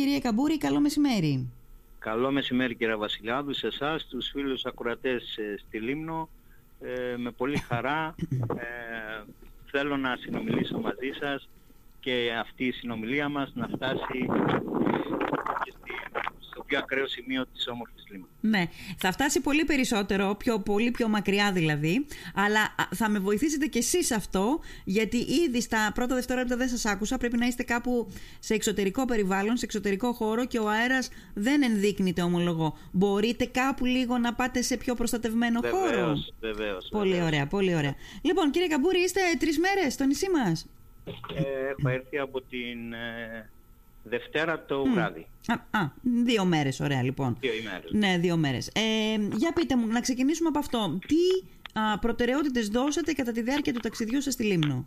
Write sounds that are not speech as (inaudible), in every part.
Κύριε Καμπούρη, καλό μεσημέρι. Καλό μεσημέρι κύριε Βασιλιάδου, σε εσάς, τους φίλους ακροατές ε, στη Λίμνο. Ε, με πολύ χαρά ε, θέλω να συνομιλήσω μαζί σας και αυτή η συνομιλία μας να φτάσει και στη πιο ακραίο σημείο της όμορφης Λίμνου. Ναι, θα φτάσει πολύ περισσότερο, πιο, πολύ πιο μακριά δηλαδή, αλλά θα με βοηθήσετε κι εσείς αυτό, γιατί ήδη στα πρώτα δευτερόλεπτα δεν σας άκουσα, πρέπει να είστε κάπου σε εξωτερικό περιβάλλον, σε εξωτερικό χώρο και ο αέρας δεν ενδείκνυται ομολογώ. Μπορείτε κάπου λίγο να πάτε σε πιο προστατευμένο βεβαίως, χώρο; Βεβαίως, Πολύ ωραία, πολύ ωραία. Λοιπόν, κύριε Καμπούρη, είστε τρεις μέρες στο νησί μας. Ε, έχω έρθει από την... Ε, Δευτέρα το βράδυ. Α, α, δύο μέρες, ωραία λοιπόν. Δύο ημέρες. Ναι, δύο μέρες. Ε, για πείτε μου, να ξεκινήσουμε από αυτό. Τι α, προτεραιότητες δώσατε κατά τη διάρκεια του ταξιδιού σας στη Λίμνο;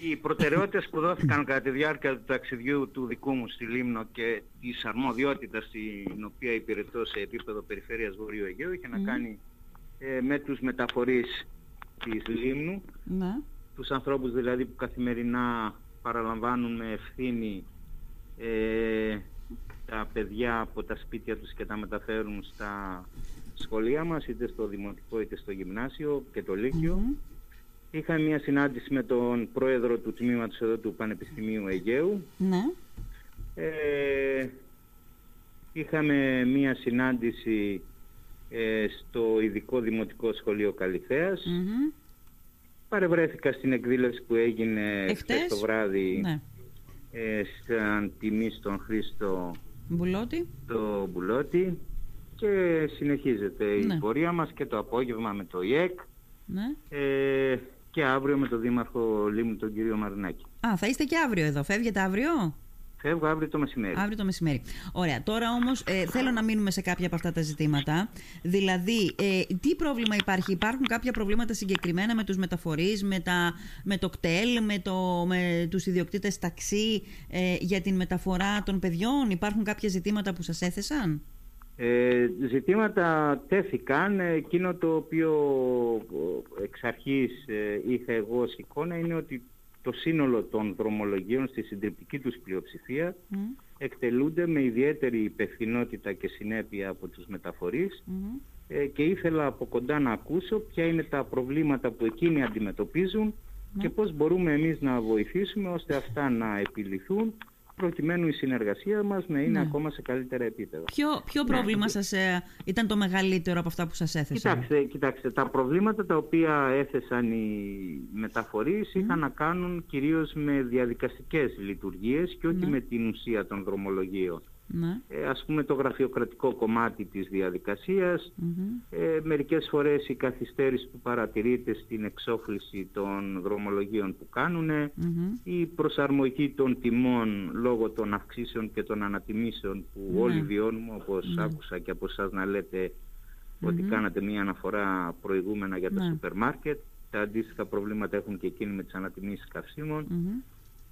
Οι προτεραιότητες που δόθηκαν κατά τη διάρκεια του ταξιδιού του δικού μου στη Λίμνο και της αρμοδιότητας την οποία υπηρετώ σε επίπεδο περιφέρειας Βορείου Αιγαίου είχε να κάνει ε, με τους μεταφορείς της Λίμνου, ναι. τους ανθρώπους δηλαδή που καθημερινά παραλαμβάνουν με ευθύνη ε, τα παιδιά από τα σπίτια τους και τα μεταφέρουν στα σχολεία μας, είτε στο δημοτικό είτε στο γυμνάσιο και το λύκειο. Είχα μια συνάντηση με τον πρόεδρο του τμήματος εδώ του Πανεπιστημίου Αιγαίου. Ναι. Ε, είχαμε μια συνάντηση ε, στο ειδικό δημοτικό σχολείο Καλυθέας παρευρέθηκα στην εκδήλωση που έγινε χθες το βράδυ ναι. ε, σαν τιμή στον Χρήστο Μπουλότη. το Μπουλότη και συνεχίζεται η ναι. πορεία μας και το απόγευμα με το ΙΕΚ ναι. ε, και αύριο με τον Δήμαρχο Λίμνου τον κύριο Μαρινάκη. Α, θα είστε και αύριο εδώ. Φεύγετε αύριο; Φεύγω αύριο το μεσημέρι. Αύριο το μεσημέρι. Ωραία. Τώρα όμως ε, θέλω να μείνουμε σε κάποια από αυτά τα ζητήματα. Δηλαδή, ε, τι πρόβλημα υπάρχει, Υπάρχουν κάποια προβλήματα συγκεκριμένα με τους μεταφορείς, με, με το κτέλ, με, το, με τους ιδιοκτήτες ταξί ε, για την μεταφορά των παιδιών; Υπάρχουν κάποια ζητήματα που σας έθεσαν; Ε, ζητήματα τέθηκαν. Εκείνο το οποίο εξ αρχής ε, είχα εγώ ως εικόνα είναι ότι το σύνολο των δρομολογίων στη συντριπτική τους πλειοψηφία εκτελούνται με ιδιαίτερη υπευθυνότητα και συνέπεια από τους μεταφορείς. Ε, και ήθελα από κοντά να ακούσω ποια είναι τα προβλήματα που εκείνοι αντιμετωπίζουν και πώς μπορούμε εμείς να βοηθήσουμε ώστε αυτά να επιληθούν προκειμένου η συνεργασία μας να είναι ναι. ακόμα σε καλύτερα επίπεδα. Ποιο, ποιο ναι. πρόβλημα σας ε, ήταν το μεγαλύτερο από αυτά που σας έθεσαν. Κοιτάξτε, κοιτάξτε, τα προβλήματα τα οποία έθεσαν οι μεταφορείς είχαν να κάνουν κυρίως με διαδικαστικές λειτουργίες και όχι ναι. με την ουσία των δρομολογίων. Ναι. Ε, ας πούμε το γραφειοκρατικό κομμάτι της διαδικασιας ε, μερικές φορές η καθυστέρηση που παρατηρείται στην εξόφληση των δρομολογίων που κάνουν, η προσαρμογή των τιμών λόγω των αυξήσεων και των ανατιμήσεων που ναι. όλοι βιώνουμε, όπως άκουσα και από εσάς να λέτε ότι κάνατε μία αναφορά προηγούμενα για τα ναι. σούπερ μάρκετ. Τα αντίστοιχα προβλήματα έχουν και εκείνοι με τις ανατιμήσεις καυσίμων.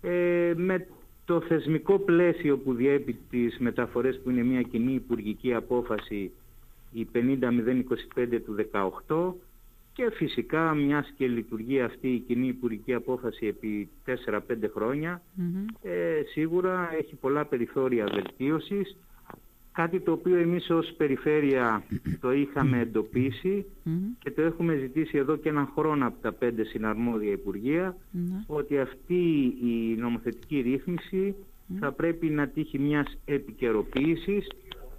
Ε, με το θεσμικό πλαίσιο που διέπει τις μεταφορές που είναι μια κοινή υπουργική απόφαση η 50.025 του 18 και φυσικά μιας και λειτουργεί αυτή η κοινή υπουργική απόφαση επί 4-5 χρονια ε, σίγουρα έχει πολλά περιθώρια βελτίωσης κάτι το οποίο εμείς ως περιφέρεια (clears throat) το είχαμε εντοπίσει και το έχουμε ζητήσει εδώ και έναν χρόνο από τα πέντε συναρμόδια ότι αυτή η νομοθετική ρύθμιση θα πρέπει να τύχει μιας επικαιροποίησης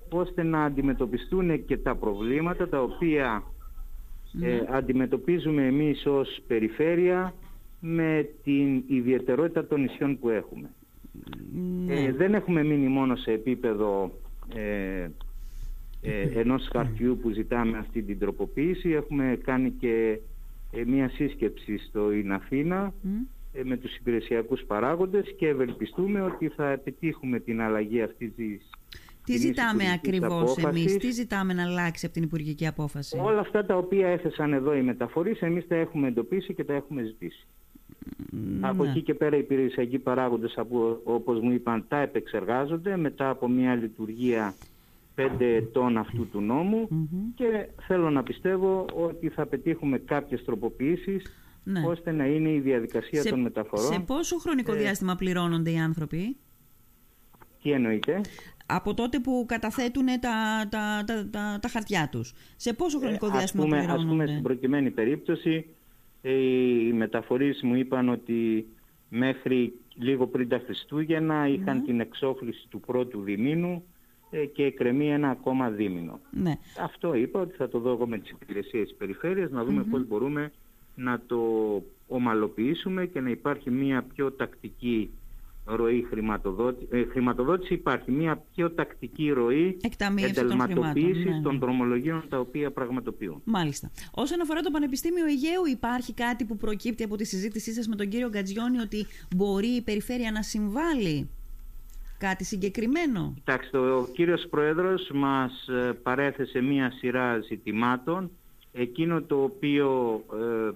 ώστε να αντιμετωπιστούν και τα προβλήματα τα οποία ε, αντιμετωπίζουμε εμείς ως περιφέρεια με την ιδιαιτερότητα των νησιών που έχουμε. Ε, δεν έχουμε μείνει μόνο σε επίπεδο ε, ε, ενός χαρτιού που ζητάμε αυτή την τροποποίηση. Έχουμε κάνει και ε, μία σύσκεψη στο Ιναθήνα ε, με τους υπηρεσιακούς παράγοντες και ευελπιστούμε ότι θα επιτύχουμε την αλλαγή αυτής της τι ζητάμε ακριβώς εμείς, τι ζητάμε να αλλάξει από την Υπουργική Απόφαση; Όλα αυτά τα οποία έθεσαν εδώ οι μεταφορείς, εμείς τα έχουμε εντοπίσει και τα έχουμε ζητήσει. Από ναι. εκεί και πέρα οι υπηρεσιακοί παράγοντες όπως μου είπαν τα επεξεργάζονται μετά από μια λειτουργία πέντε ετών αυτού του νομου και θέλω να πιστεύω ότι θα πετύχουμε κάποιες τροποποιήσεις ναι. ώστε να είναι η διαδικασία των μεταφορών. Σε πόσο χρονικό ε, διάστημα πληρώνονται οι άνθρωποι; Τι εννοείτε; Από τότε που καταθέτουν τα, τα, τα, τα, τα χαρτιά τους. Σε πόσο χρονικό Ε, διάστημα ας πούμε, πληρώνονται; ας πούμε στην προκειμένη περίπτωση ε, οι μεταφορείς μου είπαν ότι μέχρι λίγο πριν τα Χριστούγεννα είχαν Ναι. την εξόφληση του πρώτου διμήνου ε, και εκκρεμεί ένα ακόμα δίμηνο. Ναι. Αυτό είπα ότι θα το δω εγώ με τις υπηρεσίες της περιφέρειας να δούμε πώς μπορούμε να το ομαλοποιήσουμε και να υπάρχει μια πιο τακτική ροή χρηματοδότηση. Ε, χρηματοδότηση υπάρχει μια πιο τακτική ροή Εκταμείευση των ενταλματοποίησης χρημάτων, ναι, των ναι. δρομολογίων τα οποία πραγματοποιούν. Μάλιστα. Όσον αφορά το Πανεπιστήμιο Αιγαίου, υπάρχει κάτι που προκύπτει από τη συζήτησή σας με τον κύριο Γκατζιόνη ότι μπορεί η περιφέρεια να συμβάλλει; Κάτι συγκεκριμένο; Κοιτάξτε, ο κύριος Πρόεδρος μας ε, παρέθεσε μία σειρά ζητημάτων. Εκείνο το οποίο ε, ε,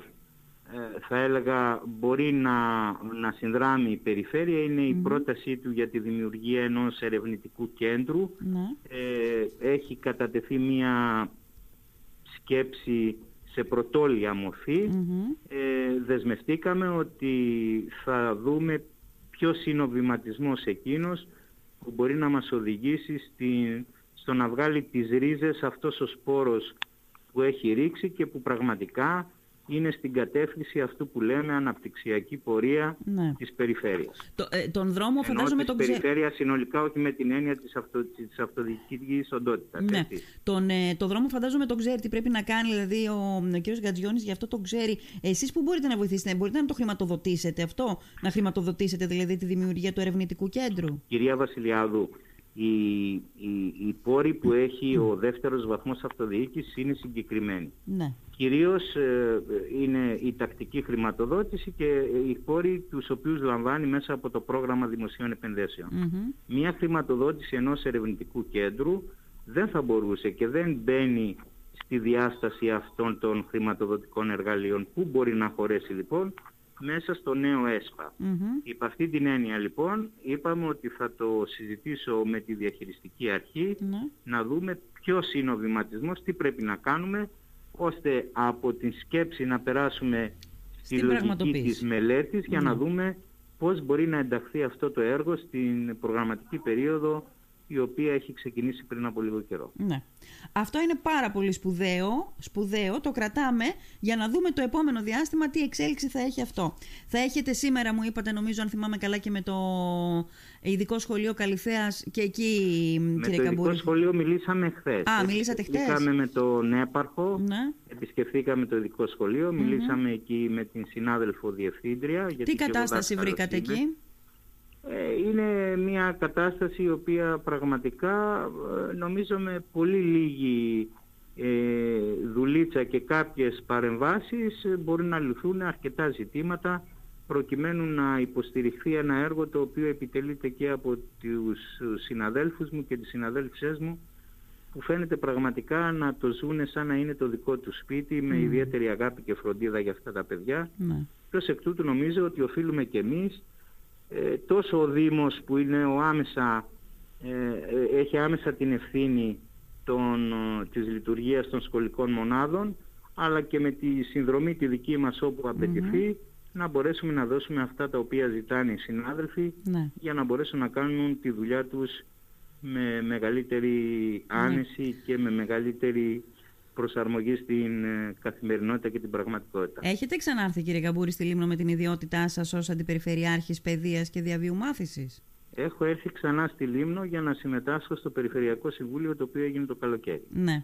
θα έλεγα μπορεί να, να συνδράμει η περιφέρεια είναι η πρότασή του για τη δημιουργία ενός ερευνητικού κέντρου. Ναι. Ε, έχει κατατεθεί μία σκέψη σε πρωτόλια μορφή. Μμμ. Ε, δεσμευτήκαμε ότι θα δούμε ποιος είναι ο βηματισμός εκείνος που μπορεί να μας οδηγήσει στην, στο να βγάλει τις ρίζες αυτός ο σπόρος που έχει ρίξει και που πραγματικά είναι στην κατεύθυνση αυτού που λέμε αναπτυξιακή πορεία Ναι. της περιφέρειας. Το, ε, τον δρόμο Ενώ φαντάζομαι της τον ξέρει. περιφέρειας συνολικά όχι με την έννοια της, αυτο, της αυτοδιοικητικής οντότητας. Ναι. έτσι. Τον, ε, το δρόμο φαντάζομαι τον ξέρει τι πρέπει να κάνει, δηλαδή ο, ο κ. Γκατζιόνης γι' αυτό τον ξέρει. Εσείς που μπορείτε να βοηθήσετε, μπορείτε να το χρηματοδοτήσετε αυτό, να χρηματοδοτήσετε δηλαδή τη δημιουργία του ερευνητικού κέντρου; Κυρία Βασιλιάδου, οι, οι, οι πόροι που έχει ο δεύτερος βαθμός αυτοδιοίκησης είναι συγκεκριμένοι. Ναι. Κυρίως ε, είναι η τακτική χρηματοδότηση και οι πόροι τους οποίους λαμβάνει μέσα από το πρόγραμμα δημοσίων επενδύσεων. Μμμ. Μία χρηματοδότηση ενός ερευνητικού κέντρου δεν θα μπορούσε και δεν μπαίνει στη διάσταση αυτών των χρηματοδοτικών εργαλείων. Πού μπορεί να χωρέσει λοιπόν μέσα στο νέο ΕΣΠΑ. Μμμ. Υπ' αυτή την έννοια λοιπόν είπαμε ότι θα το συζητήσω με τη διαχειριστική αρχή Ναι. να δούμε ποιος είναι ο βηματισμός, τι πρέπει να κάνουμε ώστε από την σκέψη να περάσουμε στη Στην λογική πραγματοποίηση. της μελέτης για Ναι. να δούμε πώς μπορεί να ενταχθεί αυτό το έργο στην προγραμματική περίοδο η οποία έχει ξεκινήσει πριν από λίγο καιρό. Ναι. Αυτό είναι πάρα πολύ σπουδαίο, σπουδαίο, το κρατάμε για να δούμε το επόμενο διάστημα τι εξέλιξη θα έχει αυτό. Θα έχετε σήμερα, μου είπατε, νομίζω, αν θυμάμαι καλά, και με το ειδικό σχολείο Καλυθέας και εκεί, Με κύριε το ειδικό Καμπούρη. σχολείο μιλήσαμε χθες. Α, μιλήσατε χθες. Επισκεφθήκαμε με τον έπαρχο, Ναι. επισκεφθήκαμε το ειδικό σχολείο, μιλήσαμε εκεί με την συνάδελφο διευθύντρια. γιατί Τι και εγώ κατάσταση δάσκαλος βρήκατε είμαι. εκεί; Ε, Είναι μια κατάσταση η οποία πραγματικά ε, νομίζω με πολύ λίγη ε, δουλίτσα και κάποιες παρεμβάσεις ε, μπορεί να λυθούν αρκετά ζητήματα προκειμένου να υποστηριχθεί ένα έργο το οποίο επιτελείται και από τους συναδέλφους μου και τις συναδέλφισές μου που φαίνεται πραγματικά να το ζούνε σαν να είναι το δικό τους σπίτι με ιδιαίτερη αγάπη και φροντίδα για αυτά τα παιδιά. Ναι. Και ως εκ τούτου νομίζω ότι οφείλουμε και εμείς ε, τόσο ο Δήμος που είναι ο άμεσα, ε, ε, έχει άμεσα την ευθύνη των, ε, της λειτουργίας των σχολικών μονάδων αλλά και με τη συνδρομή τη δική μας όπου απαιτηθεί να μπορέσουμε να δώσουμε αυτά τα οποία ζητάνε οι συνάδελφοι Ναι. για να μπορέσουν να κάνουν τη δουλειά τους με μεγαλύτερη άνεση και με μεγαλύτερη προσαρμογή στην ε, καθημερινότητα και την πραγματικότητα. Έχετε ξανάρθει, κύριε Καμπούρη, στη Λίμνο με την ιδιότητά σας ως Αντιπεριφερειάρχης Παιδείας και Διαβίου Μάθησης; Έχω έρθει ξανά στη Λίμνο για να συμμετάσχω στο Περιφερειακό Συμβούλιο το οποίο έγινε το καλοκαίρι. Ναι.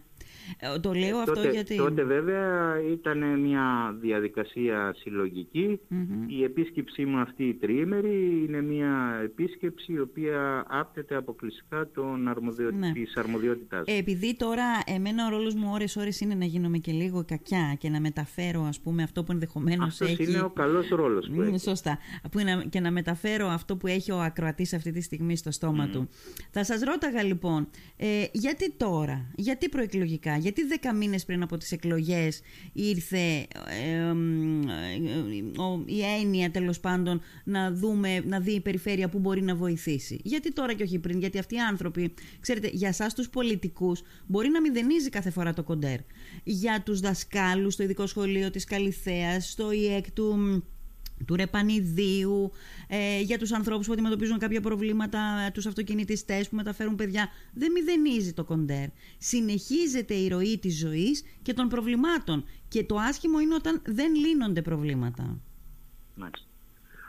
Ε, Το λέω αυτό τότε, γιατί... τότε βέβαια ήταν μια διαδικασία συλλογική. Μμμ. Η επίσκεψή μου αυτή η τριήμερη είναι μια επίσκεψη η οποία άπτεται αποκλειστικά των αρμοδιο... Ναι. της αρμοδιότητάς μου. Ε, επειδή τώρα εμένα ο ρόλος μου ώρες-ώρες είναι να γίνομαι και λίγο κακιά και να μεταφέρω ας πούμε αυτό που ενδεχομένως Αυτός έχει... είναι ο καλός ρόλος που Μ, έχει. Σωστά. Που είναι, και να μεταφέρω αυτό που έχει ο ακροατής αυτή τη στιγμή στο στόμα του. Θα σας ρώταγα λοιπόν, ε, γιατί τώρα, γιατί προεκλογικά, γιατί δέκα μήνες πριν από τις εκλογές ήρθε ε, μ, ε, ο- η έννοια τέλος πάντων να, δούμε, να δει η περιφέρεια που μπορεί να βοηθήσει. Γιατί τώρα και όχι πριν, γιατί αυτοί οι άνθρωποι, ξέρετε, για εσάς τους πολιτικούς μπορεί να μηδενίζει κάθε φορά το κοντέρ. Για τους δασκάλους στο ειδικό σχολείο της Καλυθέας, στο ΙΕΚ του του ρεπανιδίου, ε, για τους ανθρώπους που αντιμετωπίζουν κάποια προβλήματα, τους αυτοκινητιστές που μεταφέρουν παιδιά. Δεν μηδενίζει το κοντέρ. Συνεχίζεται η ροή της ζωής και των προβλημάτων. Και το άσχημο είναι όταν δεν λύνονται προβλήματα. Μάλιστα.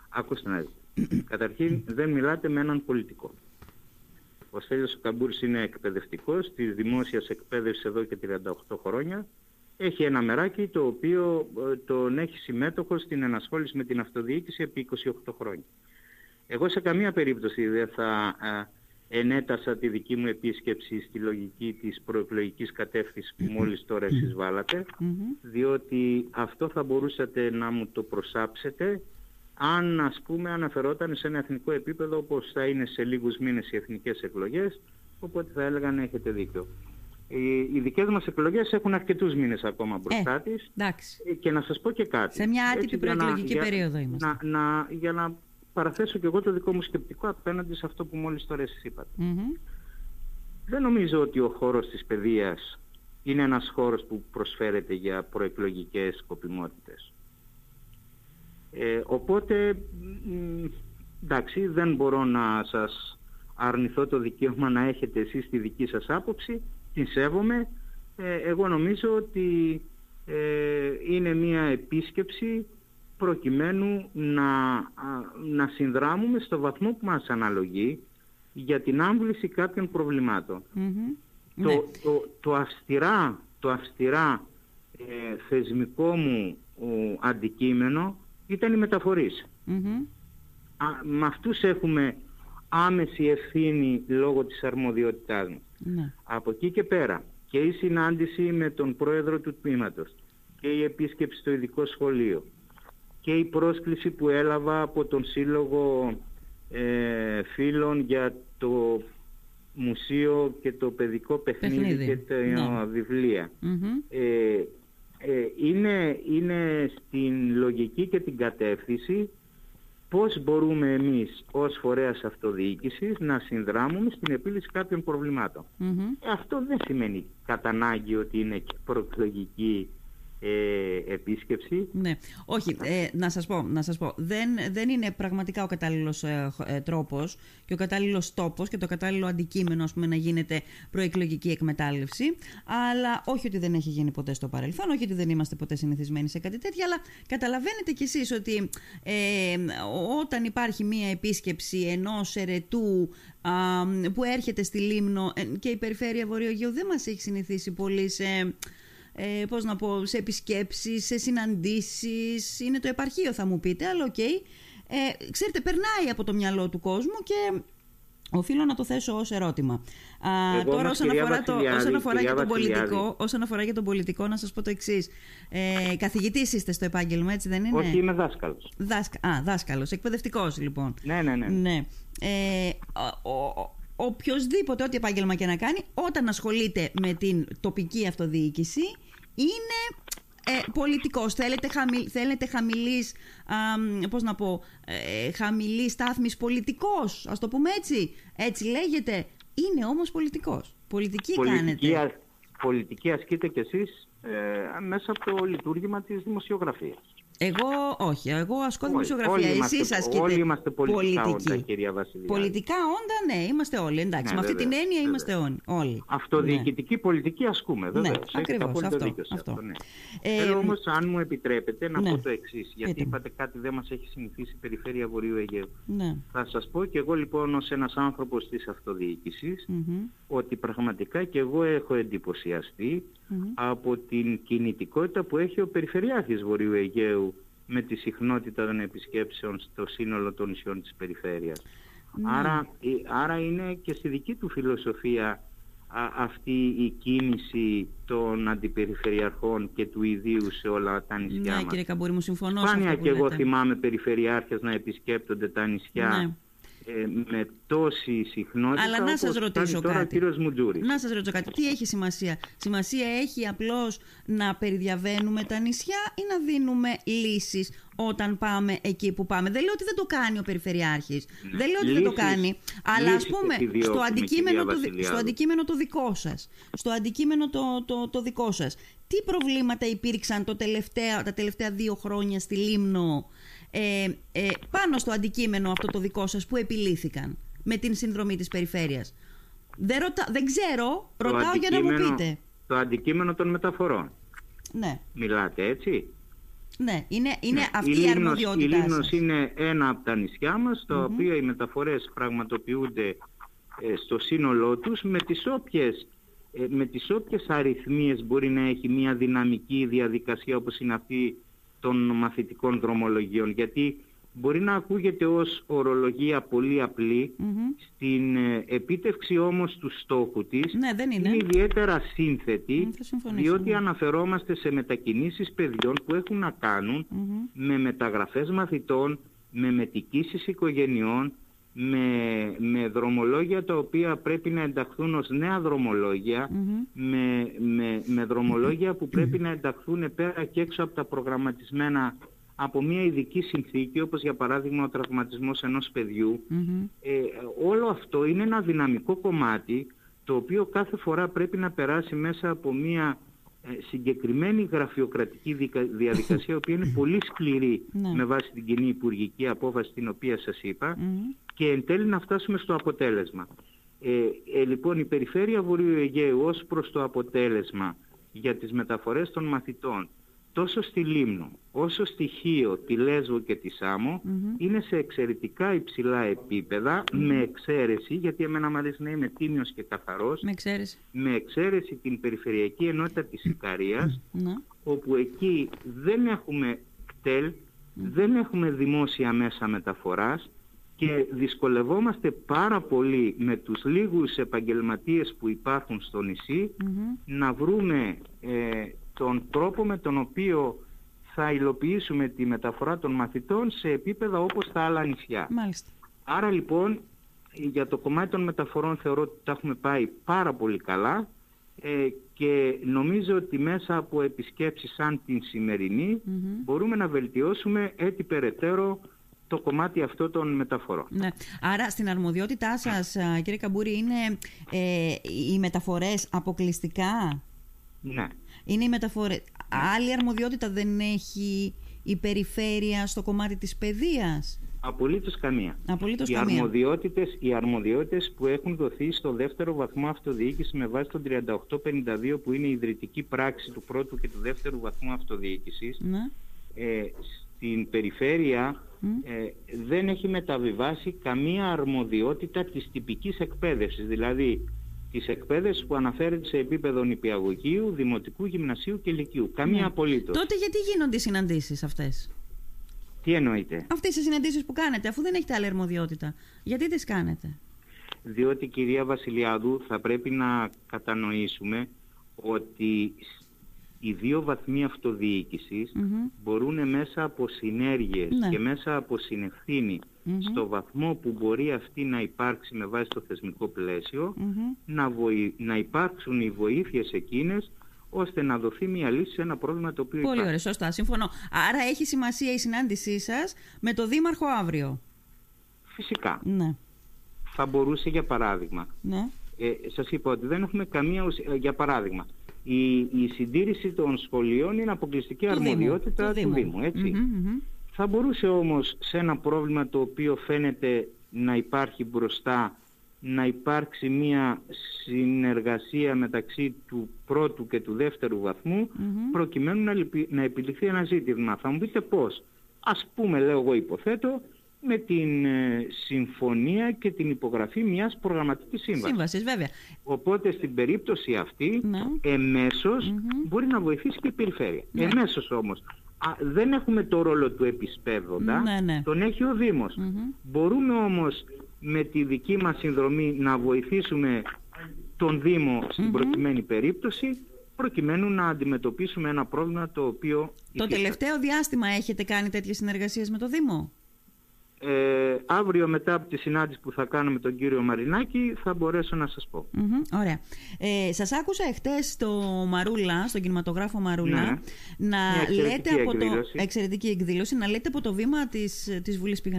Άκουστε να (clears throat) Καταρχήν δεν μιλάτε με έναν πολιτικό. Ο Στέλιος Καμπούρης είναι εκπαιδευτικός της δημόσιας εκπαίδευσης εδώ και 38 χρόνια έχει ένα μεράκι το οποίο ε, τον έχει συμμέτοχο στην ενασχόληση με την αυτοδιοίκηση επί 28 χρόνια. Εγώ σε καμία περίπτωση δεν θα ε, ενέτασα τη δική μου επίσκεψη στη λογική της προεκλογικής κατεύθυνσης που μόλις τώρα εσείς βάλατε, διότι αυτό θα μπορούσατε να μου το προσάψετε αν ας πούμε αναφερόταν σε ένα εθνικό επίπεδο όπως θα είναι σε λίγους μήνες οι εθνικές εκλογές, οπότε θα έλεγαν έχετε δίκιο. Οι δικές μας εκλογές έχουν αρκετούς μήνες ακόμα μπροστά ε, ε, Και να σας πω και κάτι. Σε μια άτυπη προεκλογική περίοδο είμαστε. Να, να, για να παραθέσω και εγώ το δικό μου σκεπτικό απέναντι σε αυτό που μόλις τώρα εσείς Δεν νομίζω ότι ο χώρος της παιδείας είναι ένας χώρος που προσφέρεται για προεκλογικές σκοπιμότητες. Ε, οπότε, εντάξει, δεν μπορώ να σας αρνηθώ το δικαίωμα να έχετε εσείς τη δική σας άποψη την σέβομαι. Ε, εγώ νομίζω ότι ε, είναι μια επίσκεψη προκειμένου να, να συνδράμουμε στο βαθμό που μας αναλογεί για την άμβληση κάποιων το, ναι. το, το, αυστηρά, το αυστηρά ε, θεσμικό μου αντικείμενο ήταν οι μεταφορείς. με αυτούς έχουμε άμεση ευθύνη λόγω της αρμοδιότητάς μας. Ναι. Από εκεί και πέρα και η συνάντηση με τον πρόεδρο του τμήματος και η επίσκεψη στο ειδικό σχολείο και η πρόσκληση που έλαβα από τον Σύλλογο ε, Φίλων για το μουσείο και το παιδικό παιχνίδι, και τα ναι. βιβλια ε, ε, είναι, είναι στην λογική και την κατεύθυνση πώς μπορούμε εμείς ως φορέας αυτοδιοίκησης να συνδράμουμε στην επίλυση κάποιων Αυτό δεν σημαίνει κατά ανάγκη ότι είναι προεκλογική ε, επίσκεψη. Ναι, όχι, ε, να σας πω, να σας πω. Δεν, δεν είναι πραγματικά ο κατάλληλος ε, ε, τρόπος και ο κατάλληλος τόπος και το κατάλληλο αντικείμενο πούμε, να γίνεται προεκλογική εκμετάλλευση. Αλλά όχι ότι δεν έχει γίνει ποτέ στο παρελθόν, όχι ότι δεν είμαστε ποτέ συνηθισμένοι σε κάτι τέτοιο αλλά καταλαβαίνετε κι εσείς ότι ε, όταν υπάρχει μία επίσκεψη ενός αιρετού που έρχεται στη Λήμνο και η περιφέρεια Βορείου Αιγαίου δεν μας έχει συνηθίσει πολύ σε ε, πώς να πω, σε επισκέψεις, σε συναντήσεις. Είναι το επαρχείο θα μου πείτε, αλλά OK. Okay. Ε, ξέρετε, περνάει από το μυαλό του κόσμου και οφείλω να το θέσω ως ερώτημα. Α, τώρα όσον αφορά, το, όσον αφορά για τον πολιτικό, όσον αφορά για τον πολιτικό, να σας πω το εξής. Ε, καθηγητής είστε στο επάγγελμα, έτσι δεν είναι; Όχι, είμαι δάσκαλος. Δάσκα, α, δάσκαλος, εκπαιδευτικός λοιπόν. Ναι, ναι, ναι. ναι. Ε, ο, ο, οποιοδήποτε, ό,τι επάγγελμα και να κάνει, όταν ασχολείται με την τοπική αυτοδιοίκηση, είναι ε, πολιτικός. Θέλετε, χαμη, θέλετε χαμηλής, α, πώς να πω, ε, χαμηλής στάθμης πολιτικός, ας το πούμε έτσι. Έτσι λέγεται. Είναι όμως πολιτικός. Πολιτική, πολιτική κάνετε. πολιτική ασκείτε κι εσείς ε, μέσα από το λειτουργήμα της δημοσιογραφίας. Εγώ όχι. Εγώ ασκώ δημοσιογραφία. Εσείς ασκείτε. Όλοι είμαστε πολιτικά πολιτική. όντα, κυρία Βασιλιά. Πολιτικά όντα, ναι, είμαστε όλοι. Εντάξει, ναι, με αυτή την έννοια βεβαίως. είμαστε όλοι. Αυτοδιοικητική ναι. πολιτική ασκούμε, βέβαια. Ναι, ακριβώς. Αυτό. αυτό. αυτό ναι. ε, Θέλω όμως, αν μου επιτρέπετε, να ναι. πω το εξής. Γιατί είπατε κάτι δεν μας έχει συνηθίσει η περιφέρεια Βορείου Αιγαίου. Ναι. Θα σας πω και εγώ λοιπόν ως ένας άνθρωπος της αυτοδιοίκησης ότι πραγματικά και εγώ έχω εντυπωσιαστεί από την κινητικότητα που έχει ο Περιφερειάρχης Βορείου Αιγαίου με τη συχνότητα των επισκέψεων στο σύνολο των νησιών της περιφέρειας. Ναι. Άρα, ε, άρα είναι και στη δική του φιλοσοφία αυτή η κίνηση των αντιπεριφερειαρχών και του ιδίου σε όλα τα νησιά ναι, μας. Ναι κύριε Καμπούρη μου συμφωνώ Σπάνια και εγώ θυμάμαι περιφερειάρχες να επισκέπτονται τα νησιά ναι ε, με τόση συχνότητα Αλλά να σας ρωτήσω τώρα κάτι. κύριος Να σας ρωτήσω κάτι. Τι έχει σημασία; Σημασία έχει απλώς να περιδιαβαίνουμε τα νησιά ή να δίνουμε λύσεις όταν πάμε εκεί που πάμε; Δεν λέω ότι δεν το κάνει ο Περιφερειάρχης. Ναι. Δεν λέω ότι δεν το κάνει. Αλλά ας πούμε στο αντικείμενο, το, στο αντικείμενο το δικό σας. Στο αντικείμενο το, το, το δικό σας. Τι προβλήματα υπήρξαν το τελευταία, τα τελευταία δύο χρόνια στη Λίμνο ε, ε, πάνω στο αντικείμενο αυτό το δικό σας που επιλήθηκαν με την συνδρομή της περιφέρειας. Δεν, ρωτα... δεν ξέρω, ρωτάω για να μου πείτε. Το αντικείμενο των μεταφορών. Ναι. Μιλάτε έτσι; Ναι, είναι, είναι ναι. αυτή η, η αρμοδιότητά Η Λίμνος είναι ένα από τα νησιά μας, τα οποία οι μεταφορές πραγματοποιούνται ε, στο σύνολό τους με τις όποιες ε, με τις όποιες αριθμίες μπορεί να έχει μια δυναμική διαδικασία όπως είναι αυτή των μαθητικών δρομολογίων. Γιατί μπορεί να ακούγεται ως ορολογία πολύ στην ε, επίτευξη όμως του στόχου της ναι, δεν είναι. είναι ιδιαίτερα σύνθετη, διότι ναι. αναφερόμαστε σε μετακινήσεις παιδιών που έχουν να κανουν με μεταγραφές μαθητών, με μετικήσεις οικογενειών, με, με δρομολόγια τα οποία πρέπει να ενταχθούν ως νέα με, με, με δρομολόγια που πρέπει να ενταχθούν πέρα και έξω από τα προγραμματισμένα από μια ειδική συνθήκη, όπως για παράδειγμα ο τραυματισμός ενός Ε, όλο αυτό είναι ένα δυναμικό κομμάτι, το οποίο κάθε φορά πρέπει να περάσει μέσα από μια ε, συγκεκριμένη γραφειοκρατική διαδικασία, η οποία είναι πολύ σκληρή (clears throat) ναι. με βάση την κοινή υπουργική απόφαση την οποία σας είπα, και εν τέλει να φτάσουμε στο αποτέλεσμα. Ε, ε, λοιπόν, η Περιφέρεια Βορείου Αιγαίου ως προς το αποτέλεσμα για τις μεταφορές των μαθητών τόσο στη Λίμνο όσο στη Χίο, τη Λέσβο και τη Σάμο είναι σε εξαιρετικά υψηλά επίπεδα με εξαίρεση, γιατί εμένα μου αρέσει να είμαι τίμιος και καθαρός, με εξαίρεση, με εξαίρεση την Περιφερειακή Ενότητα της Ικαρίας, ναι. όπου εκεί δεν έχουμε κτέλ, δεν έχουμε δημόσια μέσα μεταφοράς, και δυσκολευόμαστε πάρα πολύ με τους λίγους επαγγελματίες που υπάρχουν στο νησί να βρούμε ε, τον τρόπο με τον οποίο θα υλοποιήσουμε τη μεταφορά των μαθητών σε επίπεδα όπως τα άλλα νησιά. Μάλιστα. Άρα λοιπόν για το κομμάτι των μεταφορών θεωρώ ότι τα έχουμε πάει πάρα πολύ καλά ε, και νομίζω ότι μέσα από επισκέψεις σαν την σημερινή μπορούμε να βελτιώσουμε έτσι περαιτέρω το κομμάτι αυτό των μεταφορών. Ναι. Άρα στην αρμοδιότητά σας κύριε Καμπούρη είναι ε, οι μεταφορές αποκλειστικά; Ναι. Είναι οι μεταφορές. Άλλη αρμοδιότητα δεν έχει η περιφέρεια στο κομμάτι της παιδείας; Απολύτως καμία. Απολύτως οι, καμία. Αρμοδιότητες, οι αρμοδιότητες που έχουν δοθεί στο δεύτερο βαθμό αυτοδιοίκησης με βάση τον 3852 που είναι η ιδρυτική πράξη του πρώτου και του δεύτερου βαθμού αυτοδιοίκησης ναι. ε, στην περιφέρεια ε, δεν έχει μεταβιβάσει καμία αρμοδιότητα της τυπικής εκπαίδευσης. Δηλαδή της εκπαίδευσης που αναφέρεται σε επίπεδο νηπιαγωγείου, δημοτικού, γυμνασίου και λυκείου. Καμία ναι. απολύτως. Τότε γιατί γίνονται οι συναντήσεις αυτές; Τι εννοείτε; Αυτές οι συναντήσεις που κάνετε, αφού δεν έχετε άλλη αρμοδιότητα. Γιατί τις κάνετε; Διότι κυρία Βασιλιάδου θα πρέπει να κατανοήσουμε ότι οι δύο βαθμοί μπορούν μέσα από συνέργειες ναι. και μέσα από συνευθυνη στο βαθμό που μπορεί αυτή να υπάρξει με βάση το θεσμικό να, να υπάρξουν οι βοήθειες εκείνες ώστε να δοθεί μια λύση σε ένα πρόβλημα το οποίο Πολύ ωραία, σωστά, συμφωνώ. Άρα έχει σημασία η συνάντησή σας με το Δήμαρχο αύριο. Φυσικά. Ναι. Θα μπορούσε για παράδειγμα. Ναι. Ε, σας είπα ότι δεν έχουμε καμία ε, Για παράδειγμα, η, η συντήρηση των σχολείων είναι αποκλειστική αρμοδιότητα του Δήμου. ετσι Θα μπορούσε όμως σε ένα πρόβλημα το οποίο φαίνεται να υπάρχει μπροστά να υπάρξει μια συνεργασία μεταξύ του πρώτου και του δεύτερου προκειμένου να, να επιληθεί ένα ζήτημα. Θα μου πείτε πώς. Ας πούμε, λέω εγώ υποθέτω, με την ε, συμφωνία και την υπογραφή μιας προγραμματικής σύμβασης. Σύμβασης, βέβαια. Οπότε στην περίπτωση αυτή ναι. εμεσως μπορεί να βοηθήσει και η περιφέρεια. Ναι. Εμέσως όμως. Δεν έχουμε το ρόλο του επισπεύδοντα, ναι, ναι. τον έχει ο Δήμος. Μπορούμε όμως με τη δική μας συνδρομή να βοηθήσουμε τον Δήμο στην προκειμένη περίπτωση προκειμένου να αντιμετωπίσουμε ένα πρόβλημα το οποίο... Το τελευταίο διάστημα έχετε κάνει τέτοιες συνεργασίες με το Δήμο; Ε, αύριο μετά από τη συνάντηση που θα κάνω με τον κύριο Μαρινάκη θα μπορέσω να σας πω. ωραία. Ε, σας άκουσα εχθές στο Μαρούλα, στον κινηματογράφο Μαρούλα, ναι. να λέτε από εκδήλωση. το... Εξαιρετική εκδήλωση. Να λέτε από το βήμα της, της Βουλής πήγα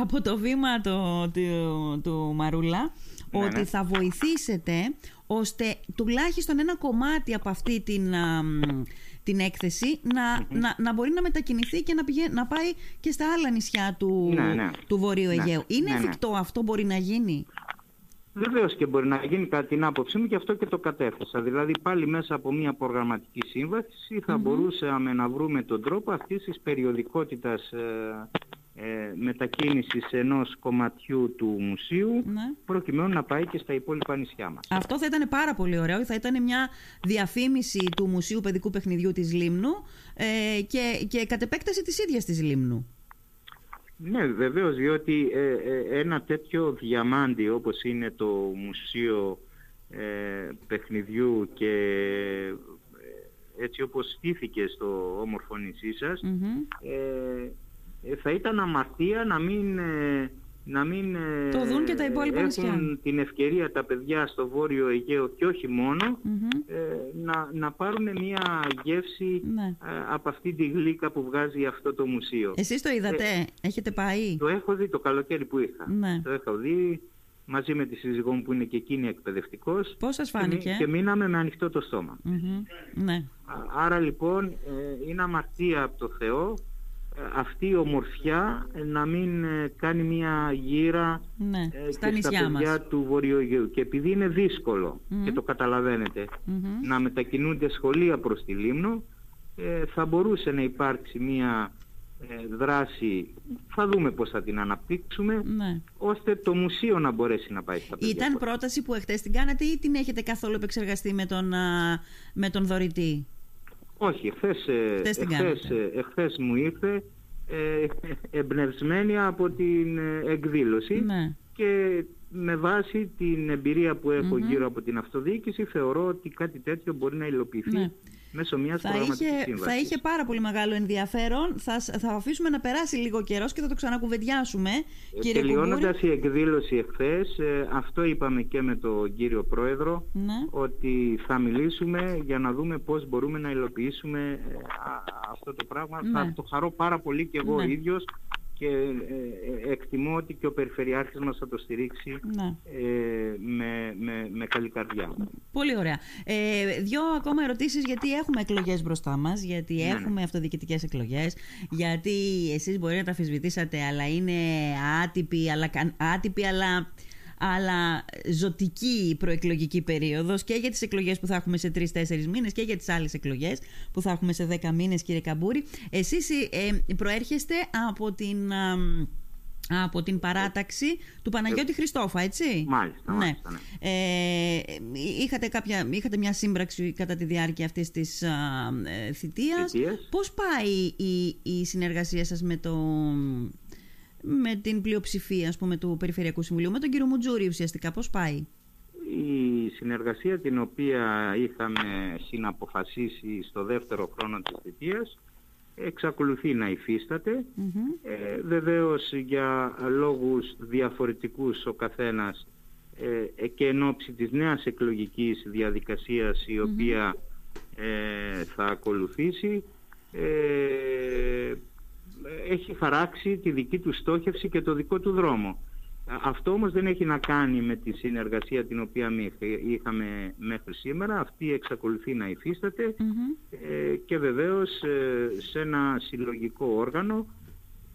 από το βήμα το, του, του Μαρούλα Ναι, ότι ναι. θα βοηθήσετε ώστε τουλάχιστον ένα κομμάτι από αυτή την, α, μ, την έκθεση να, να, να μπορεί να μετακινηθεί και να, πηγα- να πάει και στα άλλα νησιά του, Ναι, ναι. του Βορείου Ναι. Αιγαίου. Είναι Ναι, ναι. εφικτό αυτό, μπορεί να γίνει; Βεβαίως και μπορεί να γίνει κατά την άποψή μου και αυτό και το κατέθεσα. Δηλαδή πάλι μέσα από μια προγραμματική σύμβαση θα μπορούσαμε να βρούμε τον τρόπο αυτής της περιοδικότητας ε, ε, μετακίνησης ενός κομματιού του μουσείου Ναι. προκειμένου να πάει και στα υπόλοιπα νησιά μας. Αυτό θα ήταν πάρα πολύ ωραίο. Θα ήταν μια διαφήμιση του Μουσείου Παιδικού Παιχνιδιού της Λίμνου ε, και, και κατ' επέκταση της ίδιας της Λίμνου. Ναι, βεβαίως, διότι ε, ε, ένα τέτοιο διαμάντι όπως είναι το Μουσείο ε, Παιχνιδιού και ε, έτσι όπως στήθηκε στο όμορφο νησί σας, Μμμ. Ε, ε, θα ήταν αμαρτία να μην, ε, να μην ε, Το δουν και τα υπόλοιπα έχουν νησιά. την ευκαιρία τα παιδιά στο Βόρειο Αιγαίο και όχι μόνο Μμμ. ε, να, να πάρουν μια γεύση Ναι. ε, από αυτή τη γλύκα που βγάζει αυτό το μουσείο. Εσείς το είδατε, έχετε πάει; Το έχω δει το καλοκαίρι που είχα. Ναι. Το έχω δει μαζί με τη σύζυγό μου που είναι και εκείνη εκπαιδευτικός Πώς σας και, μει- φάνηκε. και μείναμε με ανοιχτό το στόμα. Μμμ. Ναι. Α- Άρα λοιπόν ε, είναι αμαρτία από το Θεό ε, αυτή η ομορφιά ε, να μην ε, κάνει μια γύρα Ναι, ε, στα και νησιά στα μας. παιδιά του Βορείου Αιγαίου. Και επειδή είναι δύσκολο και το καταλαβαίνετε Μμμ. να μετακινούνται σχολεία προς τη Λίμνο ε, θα μπορούσε να υπάρξει μια ε, δράση, θα δούμε πώς θα την αναπτύξουμε Ναι. ώστε το μουσείο να μπορέσει να πάει στα παιδιά. Ήταν πρόταση που εχθές την κάνατε ή την έχετε καθόλου επεξεργαστεί με τον, α, με τον δωρητή; Όχι, εχθές, ε, Χθες την εχθές, κάνατε. ε, εχθές μου ήρθε ε, εμπνευσμένη από την ε, εκδήλωση Ναι. και με βάση την εμπειρία που εχω γύρω από την αυτοδιοίκηση θεωρώ ότι κάτι τέτοιο μπορεί να υλοποιηθεί Ναι. Μέσω μιας Θα προγραμματικής είχε, σύμβασης. θα είχε πάρα πολύ μεγάλο ενδιαφέρον. Θα, σ- θα αφήσουμε να περάσει λίγο καιρός και θα το ξανακουβεντιάσουμε. κύριε Κουμπούρη. Τελειώνοντας η εκδήλωση εχθές, ε, αυτό είπαμε και με τον κύριο Πρόεδρο, Ναι. ότι θα μιλήσουμε για να δούμε πώς μπορούμε να υλοποιήσουμε ε, α- αυτό το πράγμα. Ναι. Θα το χαρώ πάρα πολύ και εγώ Ναι. ίδιος και ε, ε, εκτιμώ ότι και ο Περιφερειάρχης μας θα το στηρίξει Ναι. ε, με, με, με καλή καρδιά. Πολύ ωραία. Ε, δύο ακόμα ερωτήσεις γιατί έχουμε εκλογές μπροστά μας, γιατί Ναι, ναι. έχουμε αυτοδιοικητικές εκλογές, γιατί εσείς μπορεί να τα αφισβητήσατε, αλλά είναι άτυπη, αλλά, καν- άτυπη, αλλά, αλλά ζωτική η προεκλογική περίοδος και για τις εκλογές που θα έχουμε σε τρεις-τέσσερις μήνες και για τις άλλες εκλογές που θα έχουμε σε δέκα μήνες κύριε Καμπούρη. Εσείς ε, προέρχεστε από την... α, από την παράταξη του Παναγιώτη Χριστόφα, έτσι; Μάλιστα, Ναι. μάλιστα, ναι. Ε, είχατε, κάποια, είχατε μια σύμπραξη κατά τη διάρκεια αυτής της α, ε, θητείας. Θητείας. Πώς πάει η, η συνεργασία σας με, το, με την πλειοψηφία ας πούμε, του Περιφερειακού Συμβουλίου, με τον κύριο Μουτζούρη ουσιαστικά, πώς πάει; Η συνεργασία την οποία είχαμε συναποφασίσει στο δεύτερο χρόνο της θητείας εξακολουθεί να υφίσταται. Μμμ. Ε, βεβαίως για λόγους διαφορετικούς ο καθένας ε, ε, και εν ώψη της νέας εκλογικής διαδικασίας η οποία ε, θα ακολουθήσει ε, έχει χαράξει τη δική του στόχευση και το δικό του δρόμο. Α- Αυτό όμως δεν έχει να κάνει με τη συνεργασία την οποία μη- είχαμε μέχρι σήμερα. Αυτή εξακολουθεί να υφίσταται Μμμ. ε, και βεβαίως ε, σε ένα συλλογικό όργανο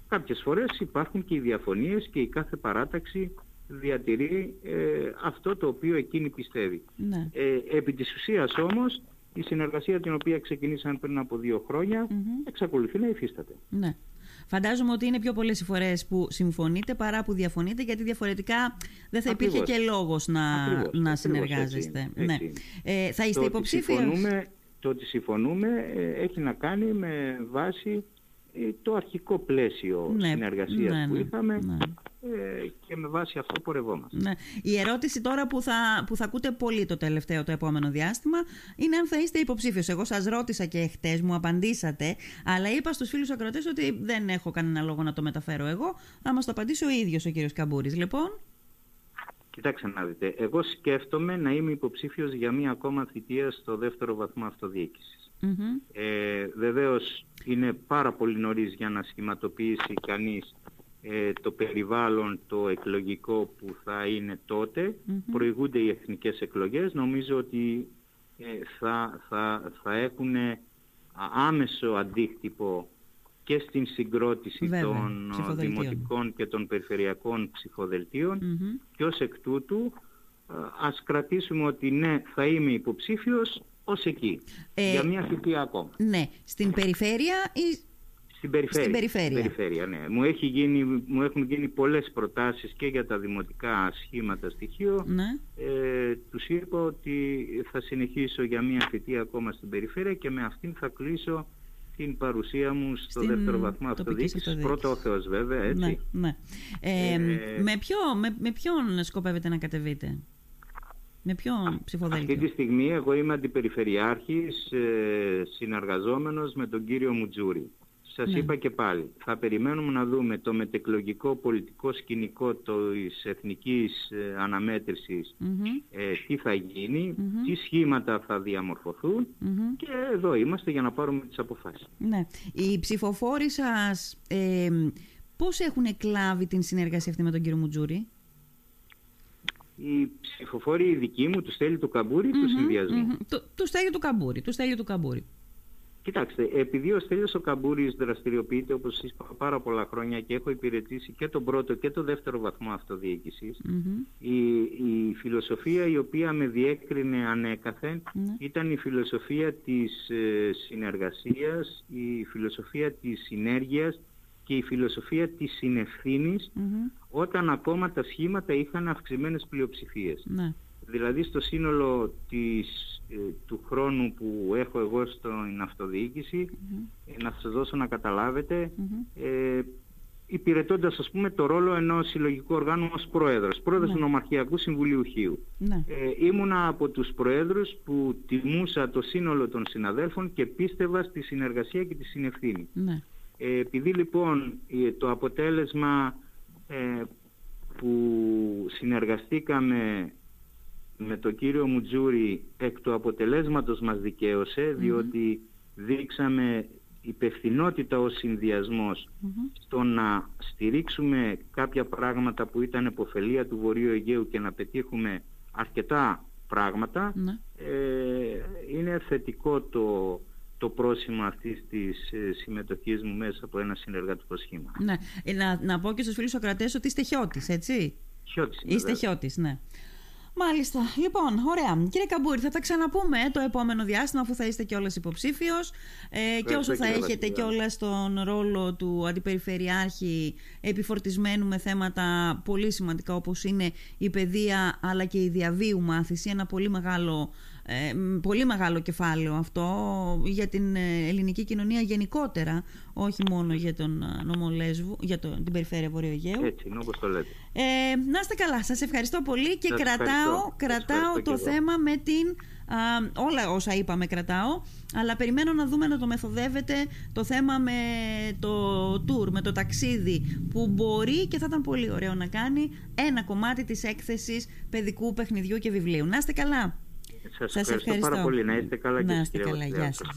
κάποιες φορές υπάρχουν και οι διαφωνίες και η κάθε παράταξη διατηρεί ε, αυτό το οποίο εκείνη πιστεύει. Ναι. Ε, επί της ουσίας όμως η συνεργασία την οποία ξεκινήσαμε πριν από δύο χρόνια Μμμ. εξακολουθεί να υφίσταται. Ναι. Φαντάζομαι ότι είναι πιο πολλές οι φορές που συμφωνείτε παρά που διαφωνείτε, γιατί διαφορετικά δεν θα υπήρχε Ακριβώς. και λόγος να, Ακριβώς, να ακριβώς, συνεργάζεστε. έτσι είναι, ναι. έτσι είναι. Ε, θα είστε το ότι υποψήφιος; συμφωνούμε, το ότι συμφωνούμε ε, έχει να κάνει με βάση ε, το αρχικό πλαίσιο Ναι, συνεργασίας ναι, που ναι, είχαμε ναι. ε, και με βάση αυτό πορευόμαστε. Ναι. Η ερώτηση τώρα που θα, που θα ακούτε πολύ το τελευταίο, το επόμενο διάστημα, είναι αν θα είστε υποψήφιος. Εγώ σας ρώτησα και χτες, μου απαντήσατε, αλλά είπα στους φίλους ακροατές ότι δεν έχω κανένα λόγο να το μεταφέρω εγώ. Θα μας το απαντήσει ο ίδιος ο κύριος Καμπούρης. Λοιπόν. Κοιτάξτε να δείτε, εγώ σκέφτομαι να είμαι υποψήφιος για μία ακόμα θητεία στο δεύτερο βαθμό αυτοδιοίκησης. Μμμ, Ε, βεβαίως είναι πάρα πολύ νωρίς για να σχηματοποιήσει κανείς ε, το περιβάλλον το εκλογικό που θα είναι προηγούνται οι εθνικές εκλογές, νομίζω ότι ε, θα, θα, θα έχουν άμεσο αντίκτυπο και στην συγκρότηση των δημοτικών και των περιφερειακών και ως εκ τούτου ας κρατήσουμε ότι ναι θα είμαι υποψήφιος ως εκεί, ε, για μια θητεία ακόμα. Ναι, στην περιφέρεια ή στην περιφέρεια. Στην περιφέρεια. περιφέρεια ναι. μου, έχει γίνει, μου έχουν γίνει πολλές προτάσεις και για τα δημοτικά σχήματα στοιχείο. Ναι. Ε, τους είπα ότι θα συνεχίσω για μια θητεία ακόμα στην περιφέρεια και με αυτήν θα κλείσω την παρουσία μου στο δεύτερο βαθμό αυτοδιοίκησης. Πρώτο ο Θεός βέβαια, έτσι. Ναι, ναι. Ε, ε, με, ποιο, με, με ποιον σκοπεύετε να κατεβείτε; Με ποιον ψηφοδέλτιο; Αυτή τη στιγμή εγώ είμαι αντιπεριφερειάρχης ε, συνεργαζόμενος με τον κύριο Μουτζούρη. Σας ναι. είπα και πάλι, θα περιμένουμε να δούμε το μετεκλογικό πολιτικό σκηνικό της εθνικής ε, αναμετρησης ε, τι θα γίνει, τι σχήματα θα διαμορφωθούν και εδώ είμαστε για να πάρουμε τις αποφάσεις. Ναι. Οι ψηφοφόροι σας ε, πώς έχουν εκλάβει την συνεργασία αυτή με τον κύριο Μουτζούρη; Οι ψηφοφόροι δικοί μου, του Στέλιου του Καμπούρη, του συνδυασμού. Του, του Στέλιου του Καμπούρη. Του Στέλιου του Καμπούρη. Κοιτάξτε, επειδή ο Στέλιος ο Καμπούρης δραστηριοποιείται όπως είπα πάρα πολλά χρόνια και έχω υπηρετήσει και τον πρώτο και τον δεύτερο βαθμό η, η φιλοσοφία η οποία με διέκρινε ανέκαθεν ήταν η φιλοσοφία της ε, συνεργασίας, η φιλοσοφία της συνέργειας και η φιλοσοφία της συνευθυνης όταν ακόμα τα σχήματα είχαν αυξημένες πλειοψηφίες. Ναι. Δηλαδή στο σύνολο της, ε, του χρόνου που έχω εγώ στην αυτοδιοίκηση, ε, να σας δώσω να καταλάβετε, ε, υπηρετώντας ας πούμε το ρόλο ενός συλλογικού οργάνου ως πρόεδρος, πρόεδρος του Νομαρχιακού Συμβουλίου Χίου. Ναι. Ε, ήμουνα από τους πρόεδρους που τιμούσα το σύνολο των συναδέλφων και πίστευα στη συνεργασία και τη συνευθύνη. Ναι. Ε, επειδή λοιπόν το αποτέλεσμα που συνεργαστήκαμε με τον κύριο Μουτζούρη εκ του αποτελέσματος μας δικαίωσε διότι δείξαμε υπευθυνότητα ως συνδυασμός στο να στηρίξουμε κάποια πράγματα που ήταν εποφελία του Βορείου Αιγαίου και να πετύχουμε αρκετά πράγματα ναι. ε, είναι θετικό το, το πρόσημο αυτής της ε, συμμετοχής μου μέσα από ένα συνεργατικό σχήμα. Ναι. Ε, να, να πω και στους φίλους Σοκρατές ότι είστε χιώτης, έτσι; Χιώτης. Είστε χιώτης, ναι. Μάλιστα. Λοιπόν, ωραία. Κύριε Καμπούρη, θα τα ξαναπούμε το επόμενο διάστημα, αφού θα είστε κιόλα υποψήφιος. Ε, και όσο θα έχετε κιόλας τον ρόλο του Αντιπεριφερειάρχη επιφορτισμένου με θέματα πολύ σημαντικά, όπως είναι η παιδεία αλλά και η διαβίου μάθηση. Ένα πολύ μεγάλο ε, πολύ μεγάλο κεφάλαιο αυτό για την ε, ελληνική κοινωνία γενικότερα, όχι μόνο για τον ε, νόμο για το, την περιφέρεια Βορείου Αιγαίου. Έτσι, όπως το λέτε. Ε, να είστε καλά, σας ευχαριστώ πολύ και κρατάω, κρατάω το θέμα με την... όλα όσα είπαμε κρατάω, αλλά περιμένω να δούμε να το μεθοδεύετε το θέμα με το tour, με το ταξίδι που μπορεί και θα ήταν πολύ ωραίο να κάνει ένα κομμάτι της έκθεσης παιδικού παιχνιδιού και βιβλίου. Να είστε καλά. Σας, ευχαριστώ, πάρα πολύ. Να είστε καλά και είστε καλά. Γεια σας.